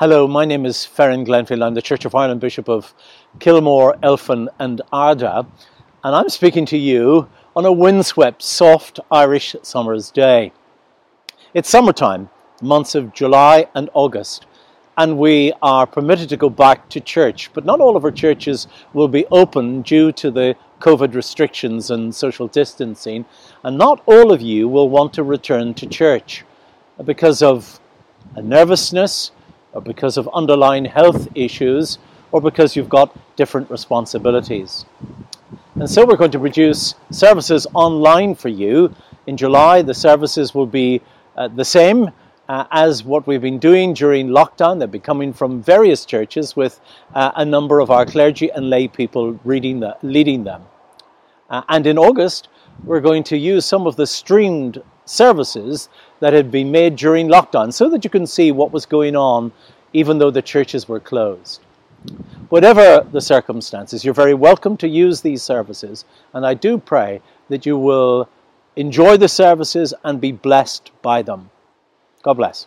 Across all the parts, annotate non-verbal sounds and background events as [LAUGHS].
Hello, my name is Ferran Glenfield. I'm the Church of Ireland Bishop of Kilmore, Elphin, and Ardagh, and I'm speaking to you on a windswept, soft Irish summer's day. It's summertime, months of July and August, and we are permitted to go back to church, but not all of our churches will be open due to the COVID restrictions and social distancing, and not all of you will want to return to church because of a nervousness because of underlying health issues, or because you've got different responsibilities. And so we're going to produce services online for you. In July, the services will be uh, the same uh, as what we've been doing during lockdown. They'll be coming from various churches with uh, a number of our clergy and lay people reading the, leading them. Uh, and in August, we're going to use some of the streamed services that had been made during lockdown so that you can see what was going on even though the churches were closed. Whatever the circumstances, you're very welcome to use these services, and I do pray that you will enjoy the services and be blessed by them. God bless.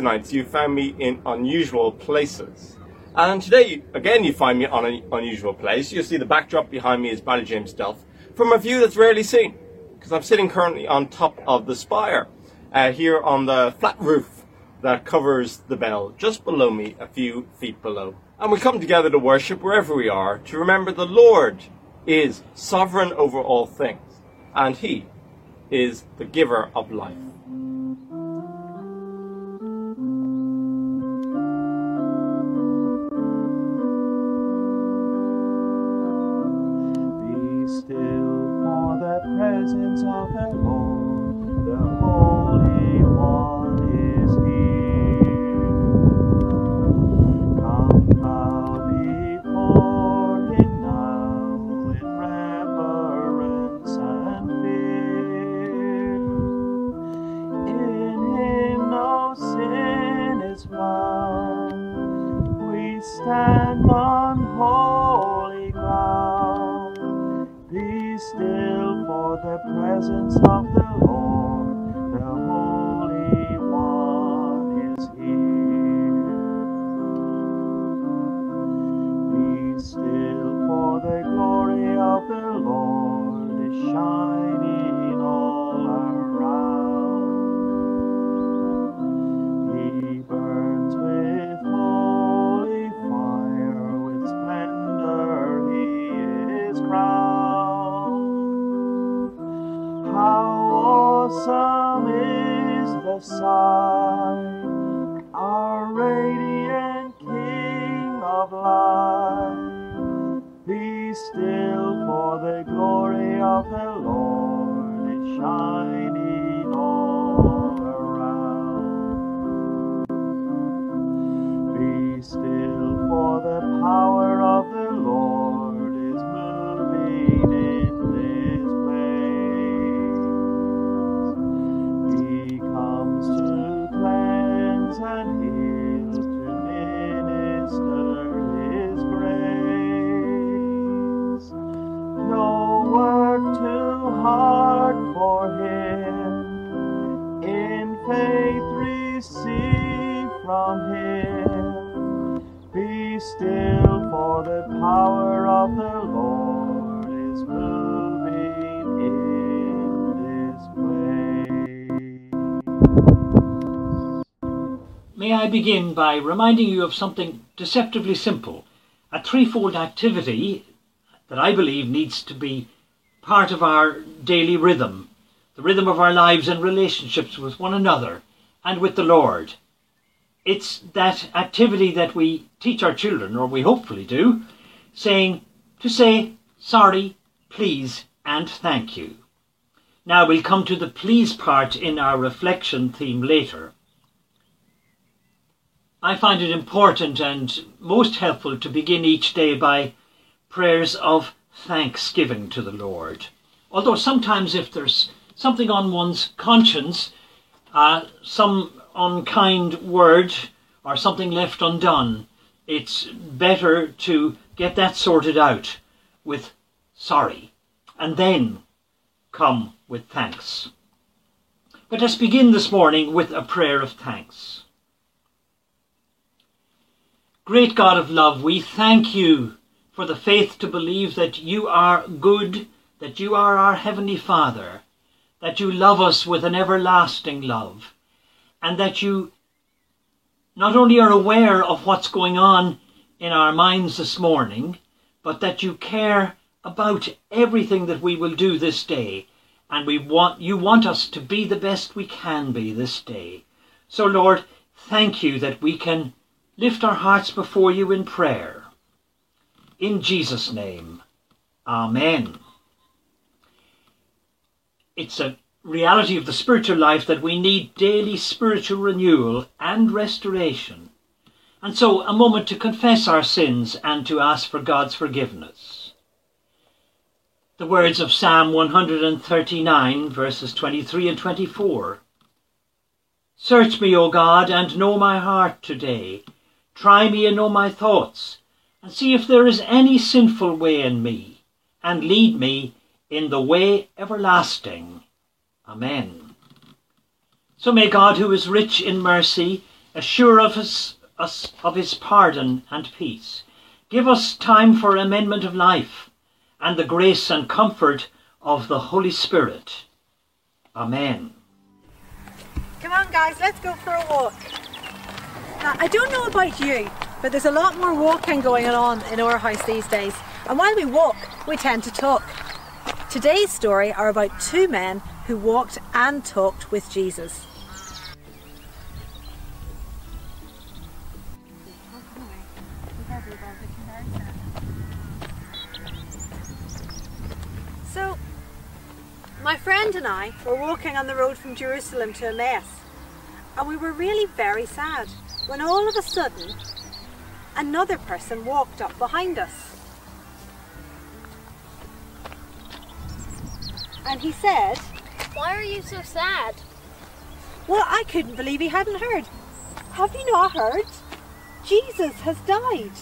Nights, you found me in unusual places. And today, again, you find me on an unusual place. You'll see the backdrop behind me is Ballyjamesduff from a view that's rarely seen. Because I'm sitting currently on top of the spire, uh, here on the flat roof that covers the bell, just below me, a few feet below. And we come together to worship wherever we are, to remember the Lord is sovereign over all things, and He is the giver of life. Since begin by reminding you of something deceptively simple, a threefold activity that I believe needs to be part of our daily rhythm, the rhythm of our lives and relationships with one another and with the Lord. It's that activity that we teach our children, or we hopefully do, saying to say sorry, please, and thank you. Now we'll come to the please part in our reflection theme later. I find it important and most helpful to begin each day by prayers of thanksgiving to the Lord. Although sometimes if there's something on one's conscience, uh, some unkind word or something left undone, it's better to get that sorted out with sorry and then come with thanks. But let's begin this morning with a prayer of thanks. Great God of love, we thank you for the faith to believe that you are good, that you are our Heavenly Father, that you love us with an everlasting love, and that you not only are aware of what's going on in our minds this morning, but that you care about everything that we will do this day. And we want, you want us to be the best we can be this day. So Lord, thank you that we can lift our hearts before you in prayer. In Jesus' name, Amen. It's a reality of the spiritual life that we need daily spiritual renewal and restoration. And so, a moment to confess our sins and to ask for God's forgiveness. The words of Psalm 139, verses 23 and 24. Search me, O God, and know my heart today. Try me and know my thoughts, and see if there is any sinful way in me, and lead me in the way everlasting. Amen. So may God, who is rich in mercy, assure of us of his pardon and peace, give us time for amendment of life, and the grace and comfort of the Holy Spirit. Amen. Come on, guys, let's go for a walk. Now, I don't know about you, but there's a lot more walking going on in our house these days. And while we walk, we tend to talk. Today's story are about two men who walked and talked with Jesus. So, my friend and I were walking on the road from Jerusalem to Emmaus, and we were really very sad when all of a sudden another person walked up behind us. And he said, Why are you so sad? Well, I couldn't believe he hadn't heard. Have you not heard? Jesus has died.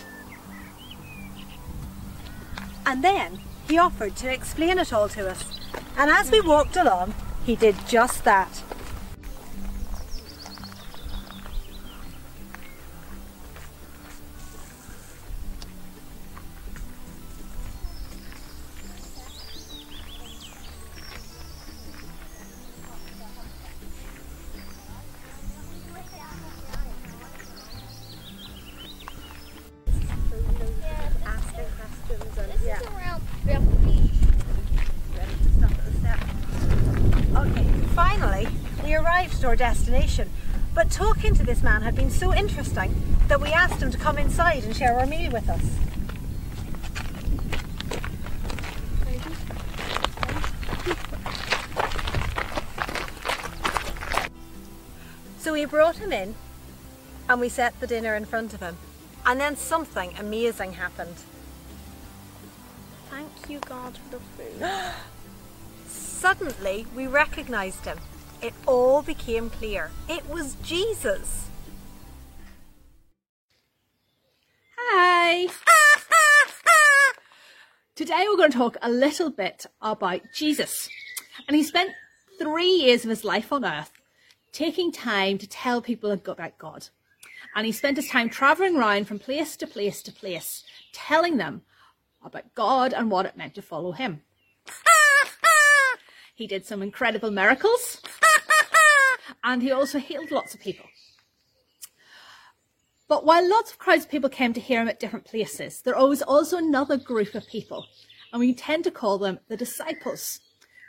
And then he offered to explain it all to us. And as we walked along, he did just that. This man had been so interesting that we asked him to come inside and share our meal with us. So we brought him in and we set the dinner in front of him. And then something amazing happened. Thank you, God, for the food. [GASPS] Suddenly, we recognized him. It all became clear. It was Jesus. Hi! [LAUGHS] Today we're going to talk a little bit about Jesus. And he spent three years of his life on earth taking time to tell people about God. And he spent his time traveling around from place to place to place, telling them about God and what it meant to follow him. [LAUGHS] He did some incredible miracles. And he also healed lots of people. But while lots of crowds of people came to hear him at different places, there was also another group of people. and we tend to call them the disciples,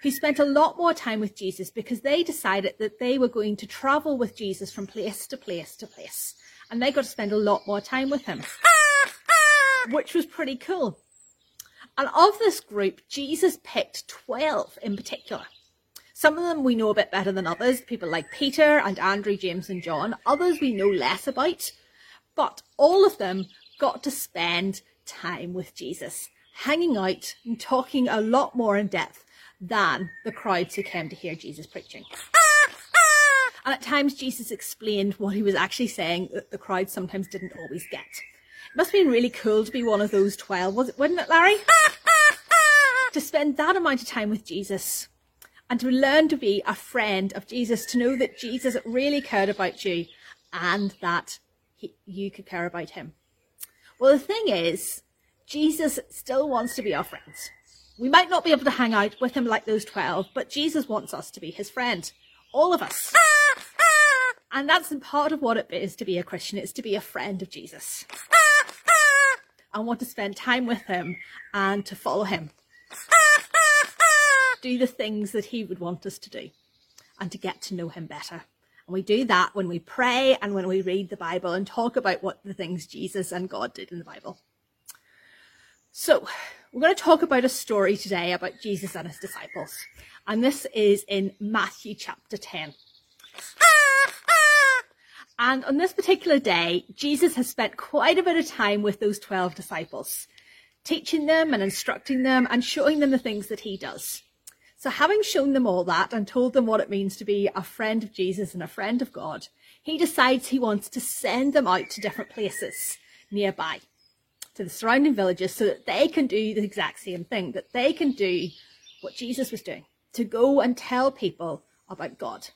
who spent a lot more time with Jesus because they decided that they were going to travel with Jesus from place to place to place. And they got to spend a lot more time with him, [LAUGHS] which was pretty cool. And of this group, Jesus picked 12 in particular. Some of them we know a bit better than others, people like Peter and Andrew, James and John. Others we know less about. But all of them got to spend time with Jesus, hanging out and talking a lot more in depth than the crowds who came to hear Jesus preaching. [LAUGHS] And at times Jesus explained what he was actually saying that the crowd sometimes didn't always get. It must have been really cool to be one of those 12, was it, wouldn't it, Larry? [LAUGHS] to spend that amount of time with Jesus and to learn to be a friend of Jesus, to know that Jesus really cared about you and that he, you could care about him. Well, the thing is, Jesus still wants to be our friends. We might not be able to hang out with him like those 12, but Jesus wants us to be his friend. All of us. [LAUGHS] And that's part of what it is to be a Christian. It's to be a friend of Jesus. [LAUGHS] I want to spend time with him and to follow him. [LAUGHS] Do the things that he would want us to do and to get to know him better. And we do that when we pray and when we read the Bible and talk about what the things Jesus and God did in the Bible. So, we're going to talk about a story today about Jesus and his disciples. And this is in Matthew chapter 10. And on this particular day, Jesus has spent quite a bit of time with those 12 disciples, teaching them and instructing them and showing them the things that he does. So having shown them all that and told them what it means to be a friend of Jesus and a friend of God, he decides he wants to send them out to different places nearby, to the surrounding villages, so that they can do the exact same thing, that they can do what Jesus was doing, to go and tell people about God.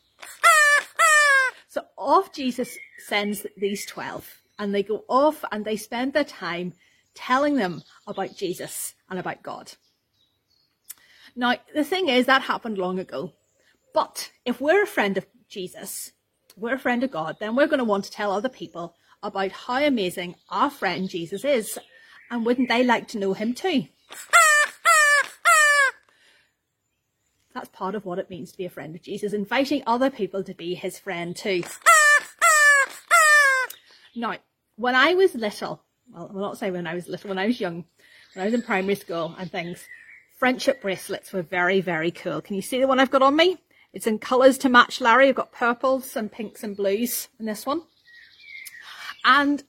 So off Jesus sends these 12 and they go off and they spend their time telling them about Jesus and about God. Now, the thing is, that happened long ago. But if we're a friend of Jesus, we're a friend of God, then we're going to want to tell other people about how amazing our friend Jesus is. And wouldn't they like to know him too? [LAUGHS] That's part of what it means to be a friend of Jesus, inviting other people to be his friend too. [LAUGHS] Now, when I was little, well, I'll not say when I was little, when I was young, when I was in primary school and things, friendship bracelets were very, very cool. Can you see the one I've got on me? It's in colours to match Larry. I've got purples and pinks and blues in this one. And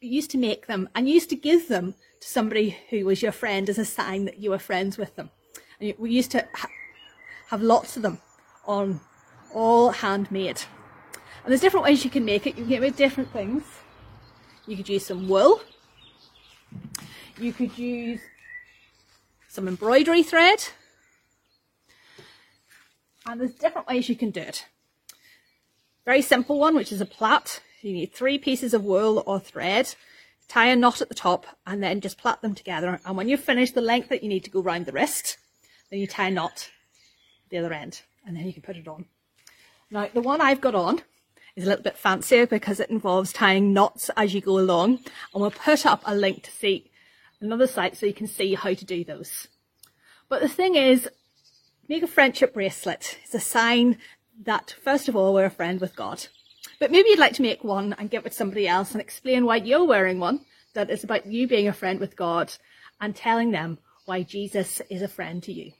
you used to make them and you used to give them to somebody who was your friend as a sign that you were friends with them. And we used to ha- have lots of them on all handmade. And there's different ways you can make it. You can get with different things. You could use some wool. You could use some embroidery thread. And there's different ways you can do it. Very simple one, which is a plait. You need three pieces of wool or thread, tie a knot at the top, and then just plait them together. And when you've finished the length that you need to go round the wrist, then you tie a knot the other end, and then you can put it on. Now, the one I've got on is a little bit fancier because it involves tying knots as you go along, and we'll put up a link to see another site so you can see how to do those. But the thing is, make a friendship bracelet. It's a sign that, first of all, we're a friend with God. But maybe you'd like to make one and give it to somebody else and explain why you're wearing one, that it's about you being a friend with God and telling them why Jesus is a friend to you.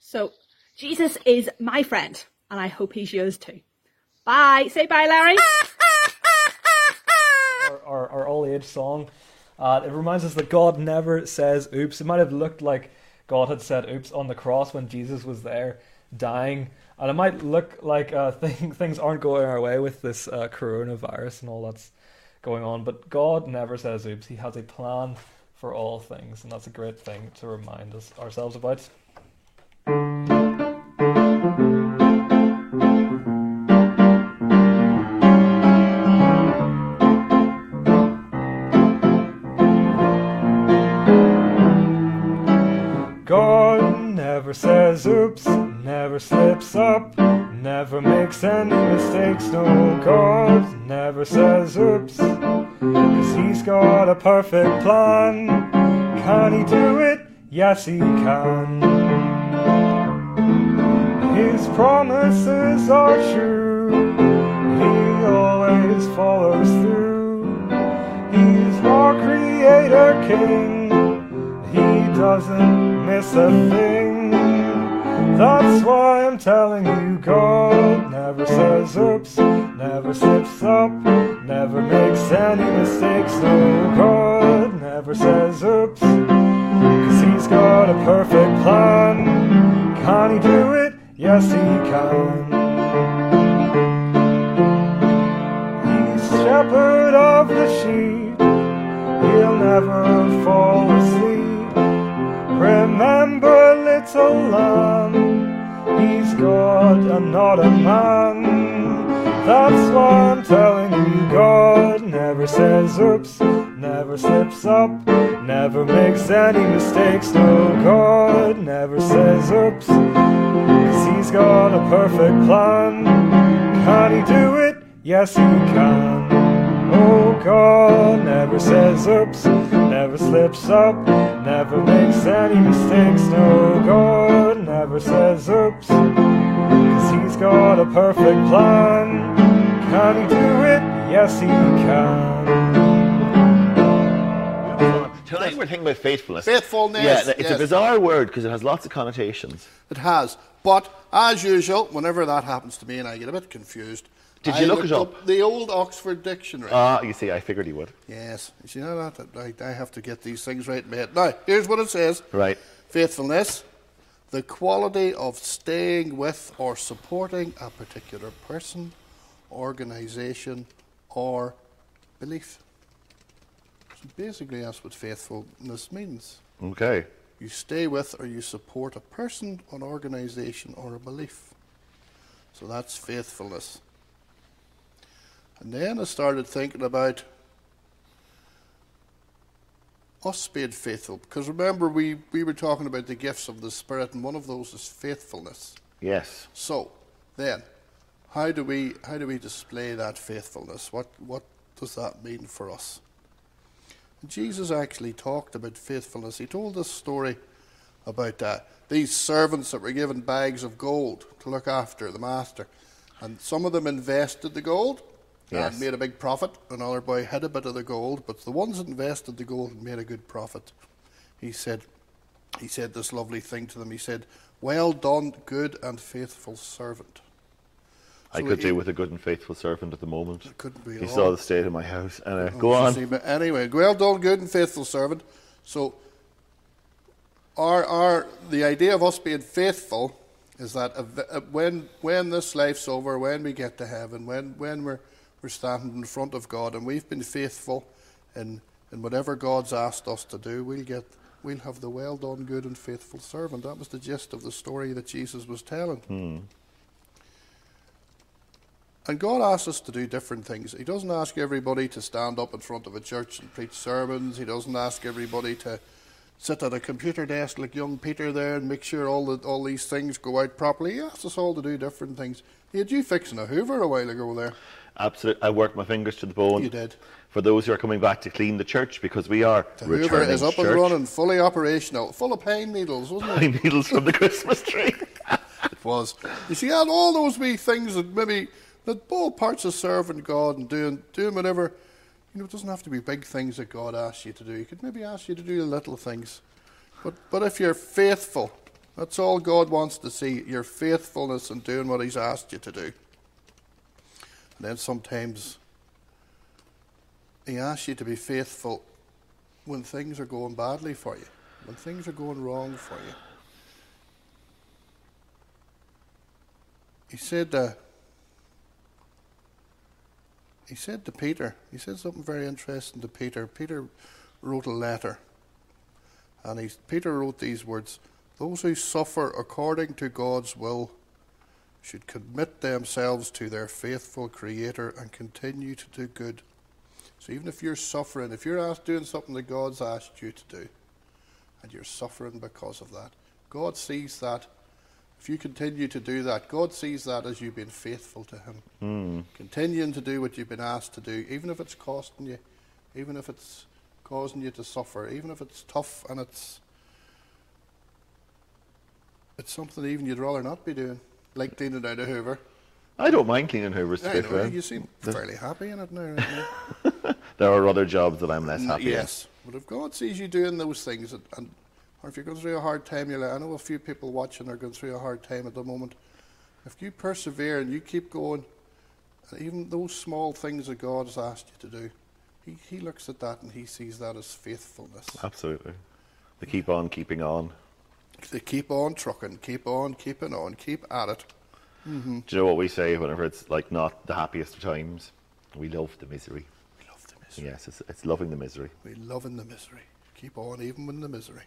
So, Jesus is my friend, and I hope he's yours too. Bye. Say bye, Larry. Age song. Uh, it reminds us that God never says oops. It might have looked like God had said oops on the cross when Jesus was there dying. And it might look like uh, [LAUGHS] thing, things aren't going our way with this uh, coronavirus and all that's going on. But God never says oops. He has a plan for all things. And that's a great thing to remind us ourselves about. Never slips up, never makes any mistakes. No, God never says oops, cause he's got a perfect plan. Can he do it? Yes, he can. His promises are true. He always follows through. He's our creator king. He doesn't miss a thing. That's why I'm telling you, God never says oops, never slips up, never makes any mistakes. No, God never says oops, cause He's got a perfect plan. Can He do it? Yes, He can. He's shepherd of the sheep, He'll never fall asleep. Remember, little lamb, he's God and not a man. That's why I'm telling you, God never says oops, never slips up, never makes any mistakes. No, God never says oops, cause he's got a perfect plan. Can he do it? Yes, he can. Oh, God never says oops, never slips up, never makes any mistakes. No, God never says oops, cause he's got a perfect plan. Can he do it? Yes, he can. Tonight we're thinking about faithfulness. Faithfulness, Yeah, it's yes. a bizarre word because it has lots of connotations. It has. But as usual, whenever that happens to me and I get a bit confused, Did I you look looked it up? The old Oxford Dictionary. Ah, you see, I figured he would. yes. You see how that? I, I have to get these things right in my head. Now, here's what it says Right. Faithfulness, the quality of staying with or supporting a particular person, organisation, or belief. So basically, that's what faithfulness means. Okay. You stay with or you support a person, an organisation, or a belief. So that's faithfulness. And then I started thinking about us being faithful. Because remember, we, we were talking about the gifts of the Spirit, and one of those is faithfulness. Yes. So, then, how do we how do we display that faithfulness? What what does that mean for us? Jesus actually talked about faithfulness. He told this story about uh, these servants that were given bags of gold to look after the master, and some of them invested the gold Yes. and made a big profit. Another boy had a bit of the gold, but the ones that invested the gold and made a good profit. He said, he said this lovely thing to them. He said, "Well done, good and faithful servant." I could he- do with a good and faithful servant at the moment. It couldn't be You saw the state of my house. Anyway, Oh, go on. see, anyway, well done, good and faithful servant. So, our, our, the idea of us being faithful is that when, when this life's over, when we get to heaven, when, when we're, we're standing in front of God and we've been faithful in, in whatever God's asked us to do, we'll, get, we'll have the well done, good and faithful servant. That was the gist of the story that Jesus was telling. Hmm. And God asks us to do different things. He doesn't ask everybody to stand up in front of a church and preach sermons. He doesn't ask everybody to sit at a computer desk like young Peter there and make sure all the, all these things go out properly. He asks us all to do different things. He had you fixing a Hoover a while ago there. Absolutely. I worked my fingers to the bone. You did. For those who are coming back to clean the church, because we are The returning Hoover is up church. and running, fully operational, full of pine needles, wasn't it? Pine needles from the Christmas [LAUGHS] tree. it was. You see, and all those wee things that maybe that all parts of serving God and doing doing whatever. You know, it doesn't have to be big things that God asks you to do. He could maybe ask you to do little things. But but if you're faithful, that's all God wants to see. Your faithfulness in doing what He's asked you to do. And then sometimes He asks you to be faithful when things are going badly for you, when things are going wrong for you. He said, uh, he said to Peter, he said something very interesting to Peter. Peter wrote a letter, and he, Peter wrote these words Those who suffer according to God's will should commit themselves to their faithful Creator and continue to do good. So even if you're suffering, if you're asked doing something that God's asked you to do, and you're suffering because of that, God sees that. If you continue to do that, God sees that as you being faithful to Him. Hmm. Continuing to do what you've been asked to do, even if it's costing you, even if it's causing you to suffer, even if it's tough and it's it's something even you'd rather not be doing, like cleaning out a Hoover. I don't mind cleaning Hoover's. to I be know, fair. you seem The- fairly happy in it now. [LAUGHS] aren't you? There are other jobs that I'm less happy yes, but if God sees you doing those things, and, and or if you're going through a hard time, you're like, I know a few people watching are going through a hard time at the moment. If you persevere and you keep going, even those small things that God has asked you to do, He, he looks at that and He sees that as faithfulness. Absolutely. They keep on keeping on. They keep on trucking, keep on keeping on, keep at it. hmm Do you know what we say whenever it's like not the happiest of times? We love the misery. We love the misery. Yes, it's, it's loving the misery. We love in the misery. Keep on even in the misery.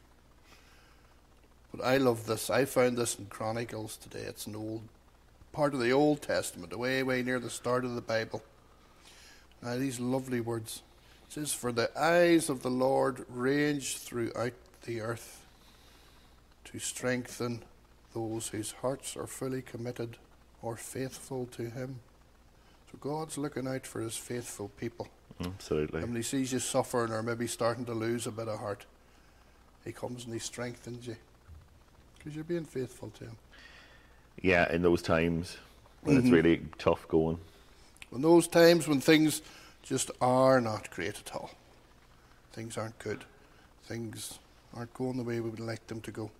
But I love this. I found this in Chronicles today. It's an old part of the Old Testament, way, way near the start of the Bible. Now, these lovely words. It says, For the eyes of the Lord range throughout the earth to strengthen those whose hearts are fully committed or faithful to Him. So God's looking out for His faithful people. Absolutely. And when he sees you suffering or maybe starting to lose a bit of heart, he comes and he strengthens you. Because you're being faithful to him. Yeah, in those times when Mhm. it's really tough going. In those times when things just are not great at all, things aren't good, things aren't going the way we would like them to go,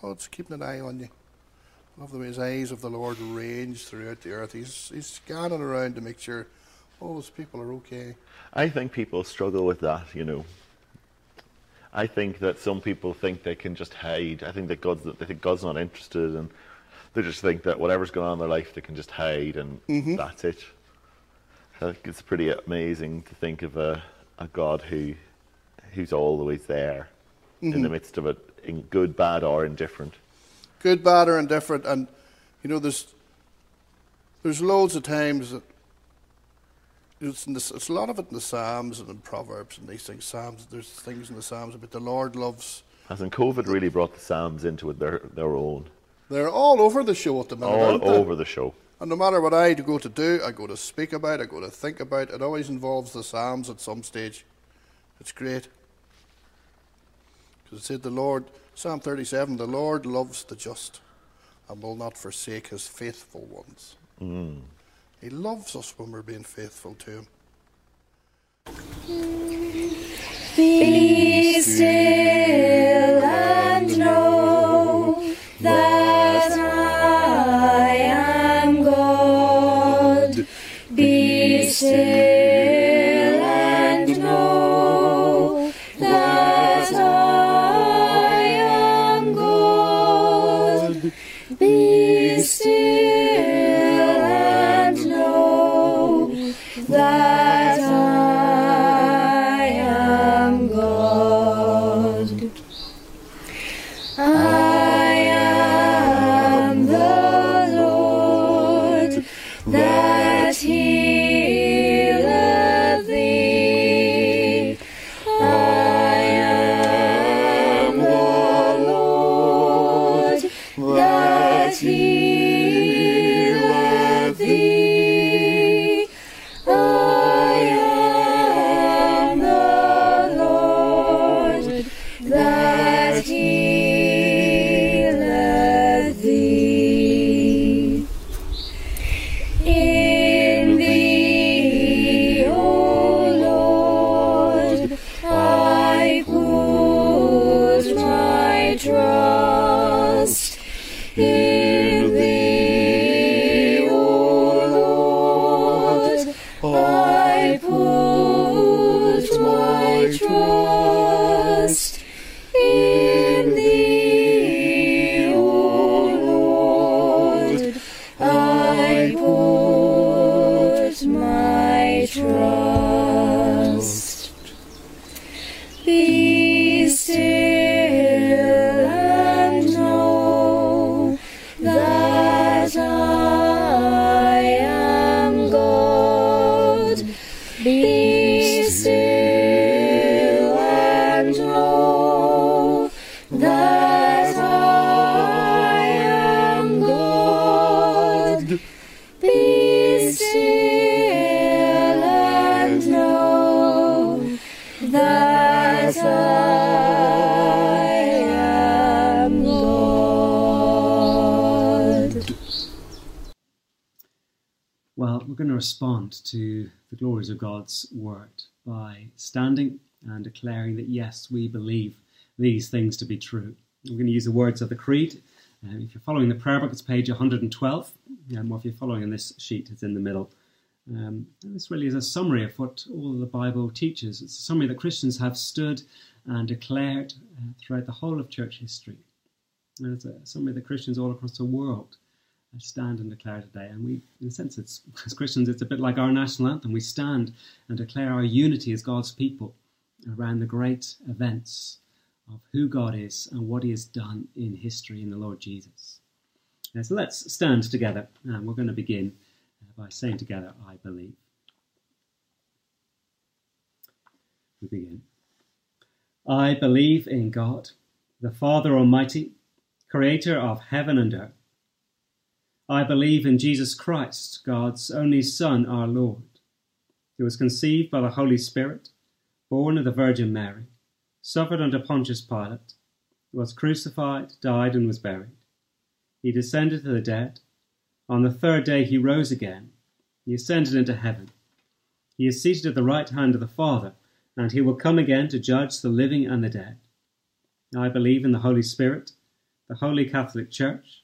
God's keeping an eye on you. I love the way his eyes of the Lord range throughout the earth. He's, he's scanning around to make sure all those people are okay. I think people struggle with that, you know. I think that some people think they can just hide. I think that God's they think God's not interested, and they just think that whatever's going on in their life, they can just hide, and Mhm. that's it. I think it's pretty amazing to think of a, a God who who's always there in the Mhm. midst of it, in good, bad, or indifferent. good, bad, or indifferent. And you know, there's there's loads of times that it's, in the, it's a lot of it in the Psalms and in Proverbs and these things. Psalms, there's things in the Psalms about the Lord loves. As in COVID really brought the Psalms into it their their own, They're all over the show at the minute. all aren't they? over the show. And no matter what I go to do, I go to speak about, I go to think about, it always involves the Psalms at some stage. It's great. Because it said the Lord, Psalm 37, the Lord loves the just and will not forsake his faithful ones. Mm. He loves us when we're being faithful to him. Be glories of God's word by standing and declaring that yes, we believe these things to be true. We're going to use the words of the Creed. Um, if you're following the prayer book, it's page 112. Um, or if you're following on this sheet, it's in the middle. Um, this really is a summary of what all of the Bible teaches. It's a summary that Christians have stood and declared uh, throughout the whole of church history. And it's a summary that Christians all across the world stand and declare today. And we, in a sense, it's as Christians, it's a bit like our national anthem. We stand and declare our unity as God's people around the great events of who God is and what He has done in history in the Lord Jesus. Uh, so let's stand together, and we're going to begin uh, by saying together, I believe. We begin. I believe in God, the Father Almighty, creator of heaven and earth. I believe in Jesus Christ, God's only Son, our Lord, who was conceived by the Holy Spirit, born of the Virgin Mary, suffered under Pontius Pilate, was crucified, died, and was buried. He descended to the dead. On the third day he rose again. He ascended into heaven. He is seated at the right hand of the Father, and he will come again to judge the living and the dead. I believe in the Holy Spirit, the Holy Catholic Church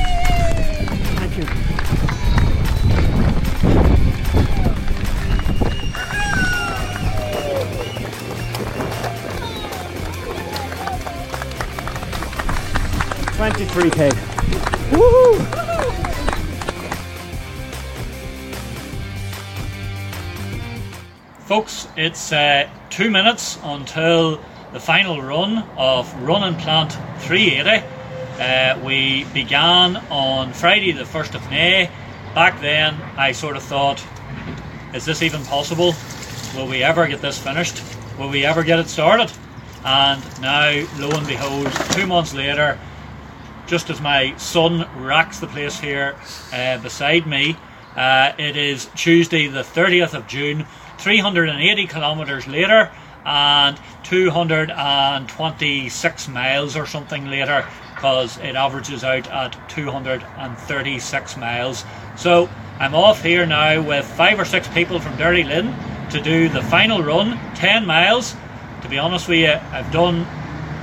23k. Woohoo! Folks, it's uh, two minutes until the final run of Run and Plant 380. Uh, we began on Friday, the 1st of May. Back then, I sort of thought, is this even possible? Will we ever get this finished? Will we ever get it started? And now, lo and behold, two months later, just as my son racks the place here uh, beside me, uh, it is Tuesday, the 30th of June, 380 kilometres later, and 226 miles or something later, because it averages out at 236 miles. So I'm off here now with five or six people from Derrylin to do the final run, 10 miles. To be honest with you, I've done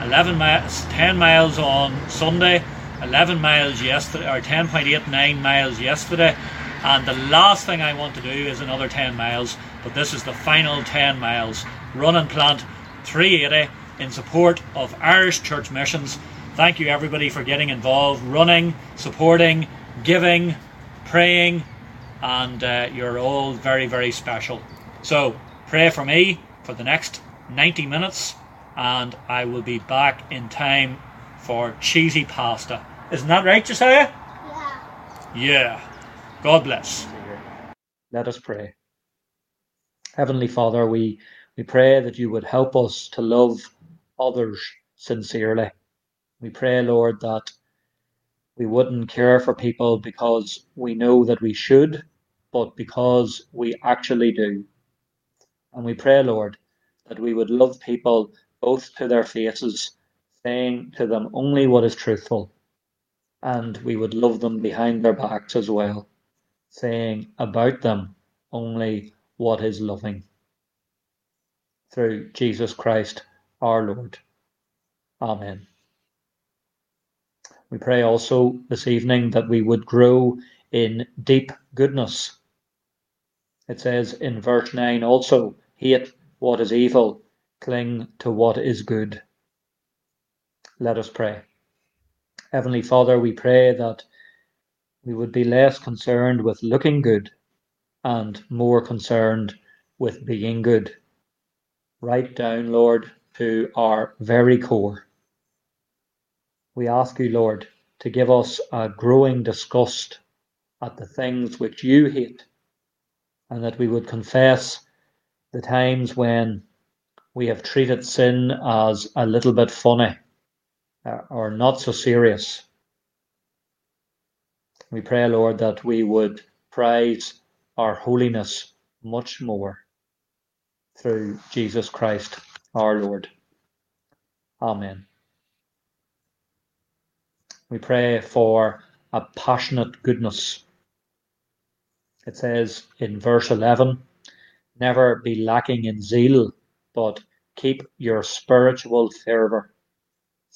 11 miles, 10 miles on Sunday, 11 miles yesterday, or 10.89 miles yesterday, and the last thing I want to do is another 10 miles. But this is the final 10 miles. Run and plant 380 in support of Irish Church Missions. Thank you everybody for getting involved, running, supporting, giving, praying, and uh, you're all very, very special. So pray for me for the next 90 minutes, and I will be back in time for cheesy pasta. Isn't that right, Josiah? Yeah. Yeah. God bless. Let us pray. Heavenly Father, we, we pray that you would help us to love others sincerely. We pray, Lord, that we wouldn't care for people because we know that we should, but because we actually do. And we pray, Lord, that we would love people both to their faces, saying to them only what is truthful, and we would love them behind their backs as well, saying about them only what is loving. Through Jesus Christ our Lord. Amen. We pray also this evening that we would grow in deep goodness. It says in verse 9 also, hate what is evil, cling to what is good. Let us pray. Heavenly Father, we pray that we would be less concerned with looking good and more concerned with being good. Right down, Lord, to our very core. We ask you, Lord, to give us a growing disgust at the things which you hate, and that we would confess the times when we have treated sin as a little bit funny uh, or not so serious. We pray, Lord, that we would prize our holiness much more through Jesus Christ our Lord. Amen. We pray for a passionate goodness. It says in verse 11 Never be lacking in zeal, but keep your spiritual fervour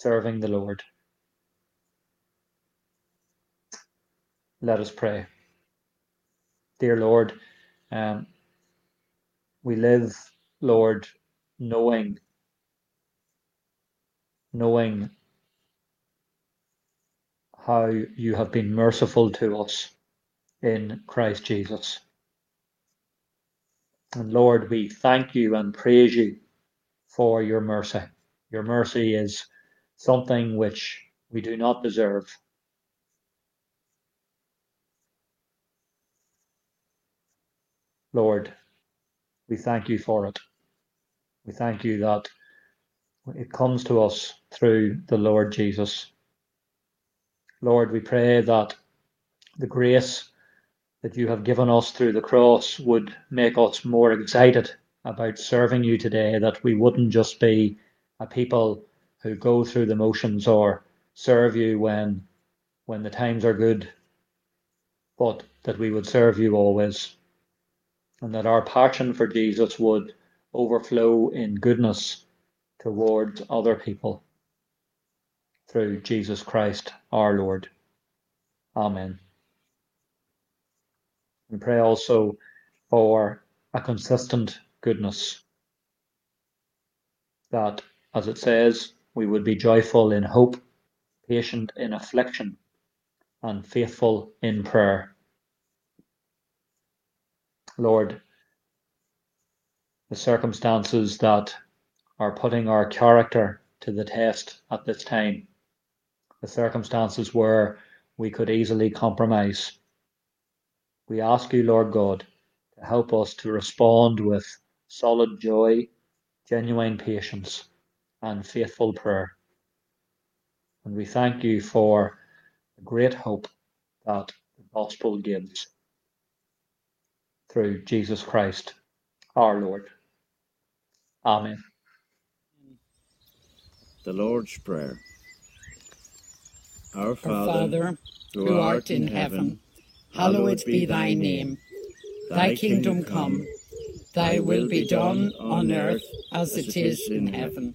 serving the Lord. Let us pray. Dear Lord, um, we live, Lord, knowing, knowing how you have been merciful to us in Christ Jesus. And Lord, we thank you and praise you for your mercy. Your mercy is something which we do not deserve. Lord, we thank you for it. We thank you that it comes to us through the Lord Jesus. Lord, we pray that the grace that you have given us through the cross would make us more excited about serving you today, that we wouldn't just be a people who go through the motions or serve you when when the times are good, but that we would serve you always and that our passion for Jesus would overflow in goodness towards other people through Jesus Christ our Lord. Amen. And pray also for a consistent goodness that, as it says, we would be joyful in hope, patient in affliction, and faithful in prayer. Lord, the circumstances that are putting our character to the test at this time, the circumstances where we could easily compromise. We ask you, Lord God, to help us to respond with solid joy, genuine patience, and faithful prayer. And we thank you for the great hope that the gospel gives through Jesus Christ our Lord. Amen. The Lord's Prayer. Our Our Father, Father, who art in heaven, hallowed be thy name. Thy kingdom come, thy will be done on earth as it is in heaven.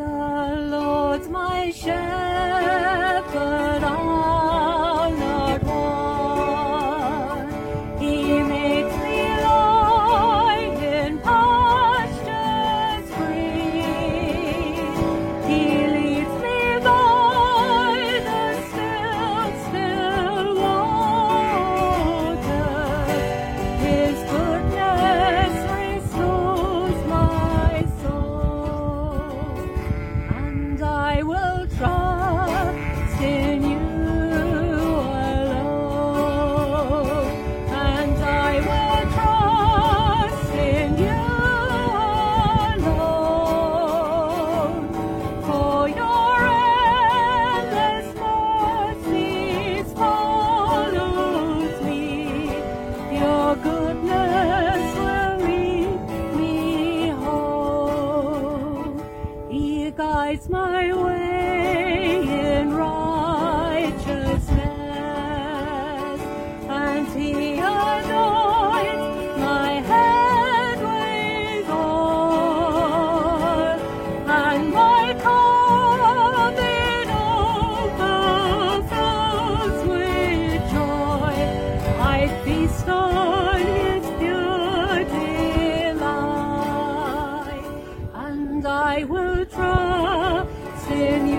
The Lord's my shepherd, and I will trust in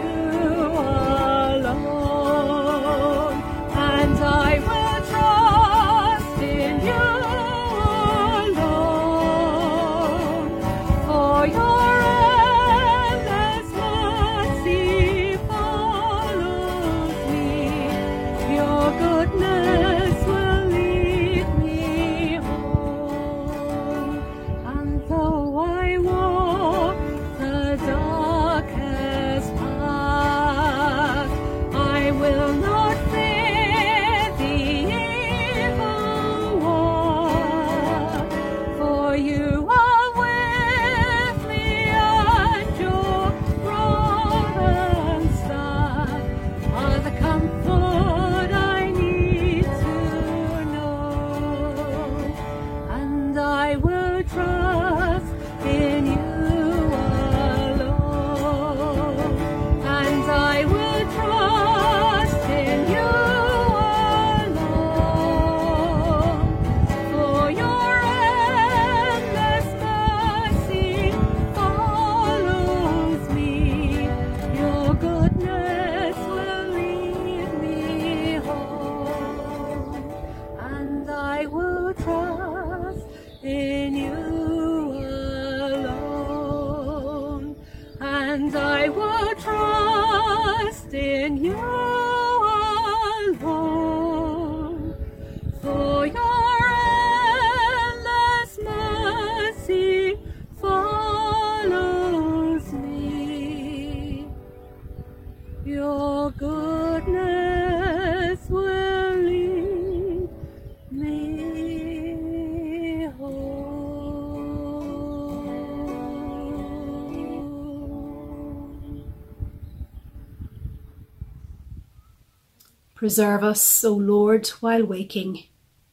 Preserve us, O Lord, while waking,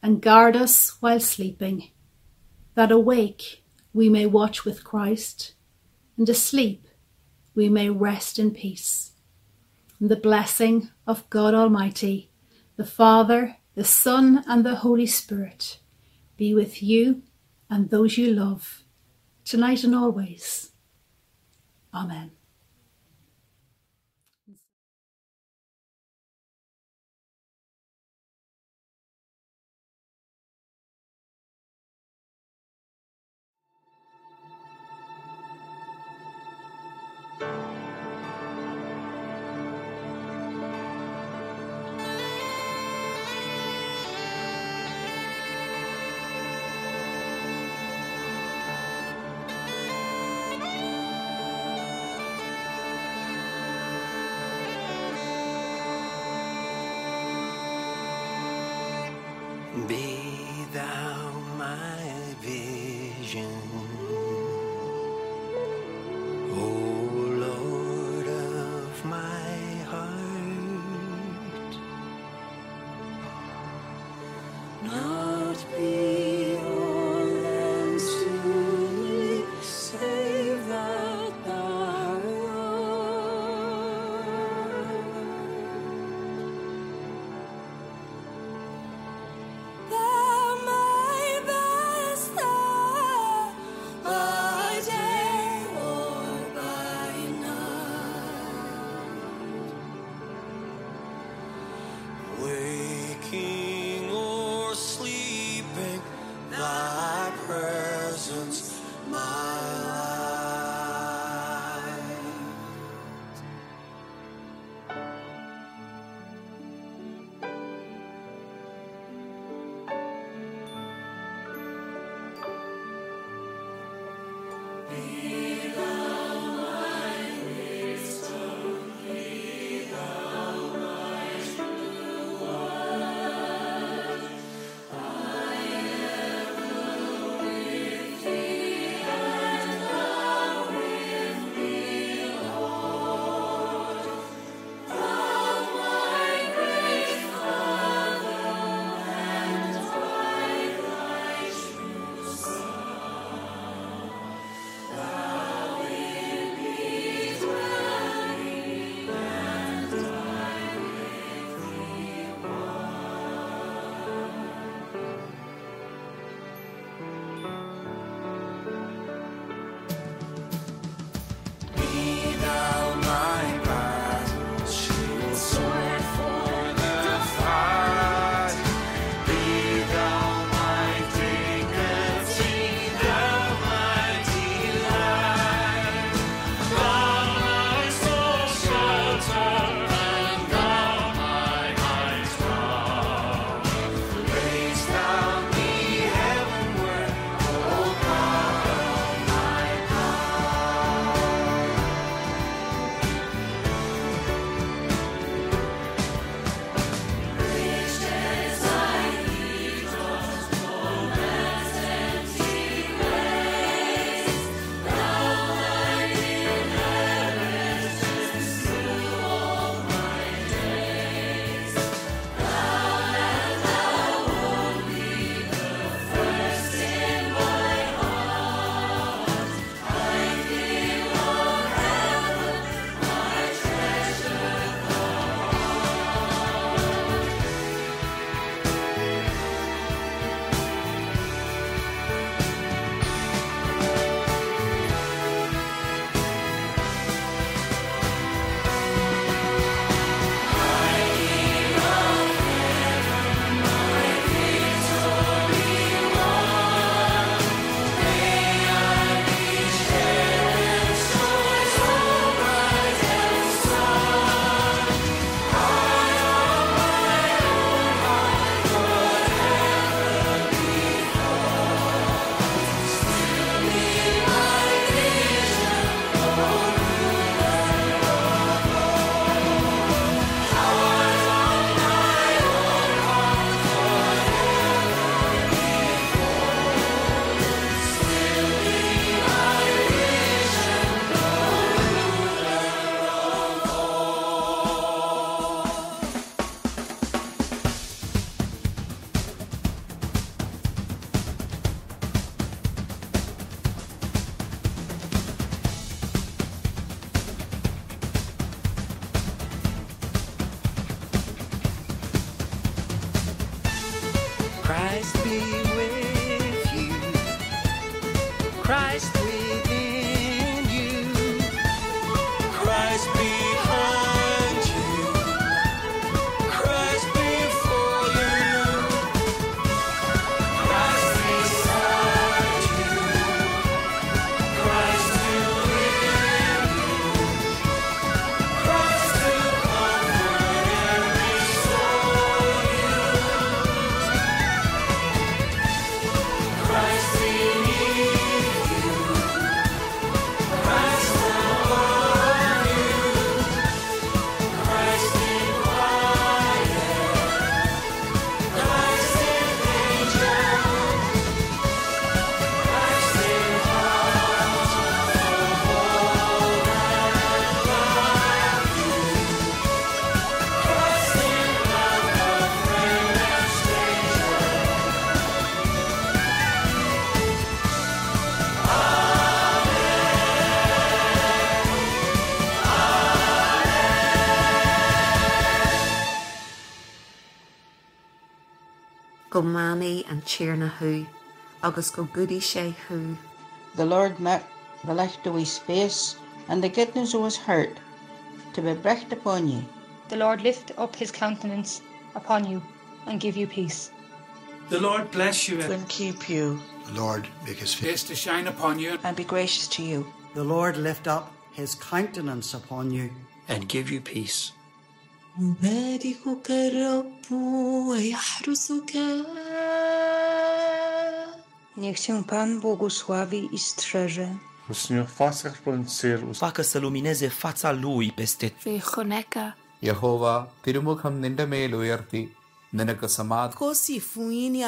and guard us while sleeping, that awake we may watch with Christ, and asleep we may rest in peace. And the blessing of God Almighty, the Father, the Son, and the Holy Spirit be with you and those you love, tonight and always. Amen. be go manaí an tíirna thu, agus go goodí sé thu. The Lord met the light to his face, and the goodness of his heart to be brecht upon you. The Lord lift up his countenance upon you and give you peace. The Lord bless you and keep you, The Lord make his face to shine upon you and be gracious to you. The Lord lift up his countenance upon you. and give you peace. يباركك الرب ويحرسك Niech Cię Pan błogosławi i strzeże. Facă să lumineze fața Lui peste Jehova, திருமுகம் நின்ற மேல் உயர்த்தி நினக்கு சமாத் கோசி ஃபுயினி